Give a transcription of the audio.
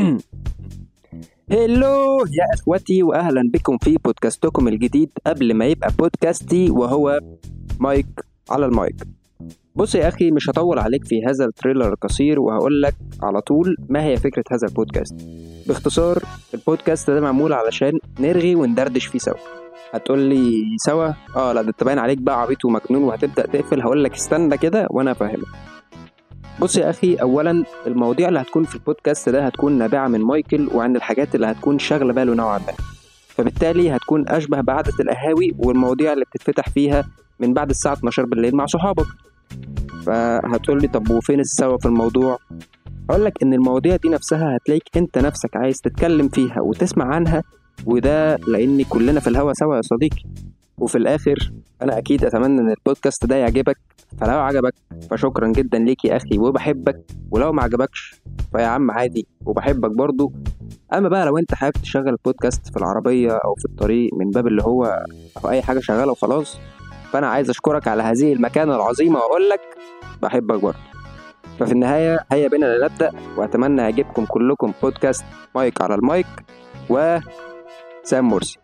هلو يا اخوتي واهلا بكم في بودكاستكم الجديد قبل ما يبقى بودكاستي وهو مايك على المايك. بص يا أخي مش هطول عليك في هذا التريلر القصير وهقول لك على طول ما هي فكرة هذا البودكاست. باختصار البودكاست ده معمول علشان نرغي وندردش فيه سوا. هتقول لي سوا؟ آه لا ده أنت باين عليك بقى عبيط ومجنون وهتبدأ تقفل. هقول لك استنى كده وأنا أفهمك. بص يا أخي اولا المواضيع اللي هتكون في البودكاست ده هتكون نابعة من مايكل وعن الحاجات اللي هتكون شاغلة باله نوعا ما. فبالتالي هتكون أشبه بعادة القهاوي والمواضيع اللي بتتفتح فيها من بعد الساعة 12 بالليل مع صحابك. فهتقول لي طب وفين السوا في الموضوع؟ أقول لك إن المواضيع دي نفسها هتلاقيك أنت نفسك عايز تتكلم فيها وتسمع عنها وده لأن كلنا في الهوا سوا يا صديقي. وفي الآخر أنا أكيد أتمنى إن البودكاست ده يعجبك. فلو عجبك فشكرا جدا ليك يا أخي وبحبك. ولو ما عجبكش فيا عم عادي وبحبك برضو. أما بقى لو أنت حابب تشغل البودكاست في العربية أو في الطريق من باب اللي هو أو أي حاجة شغالة وخلاص فأنا عايز أشكرك على هذه المكانة العظيمة وأقول لك بحبك برضو. ففي النهاية هيا بنا لنبدأ وأتمنى يعجبكم كلكم بودكاست مايك على المايك و سام مرسي.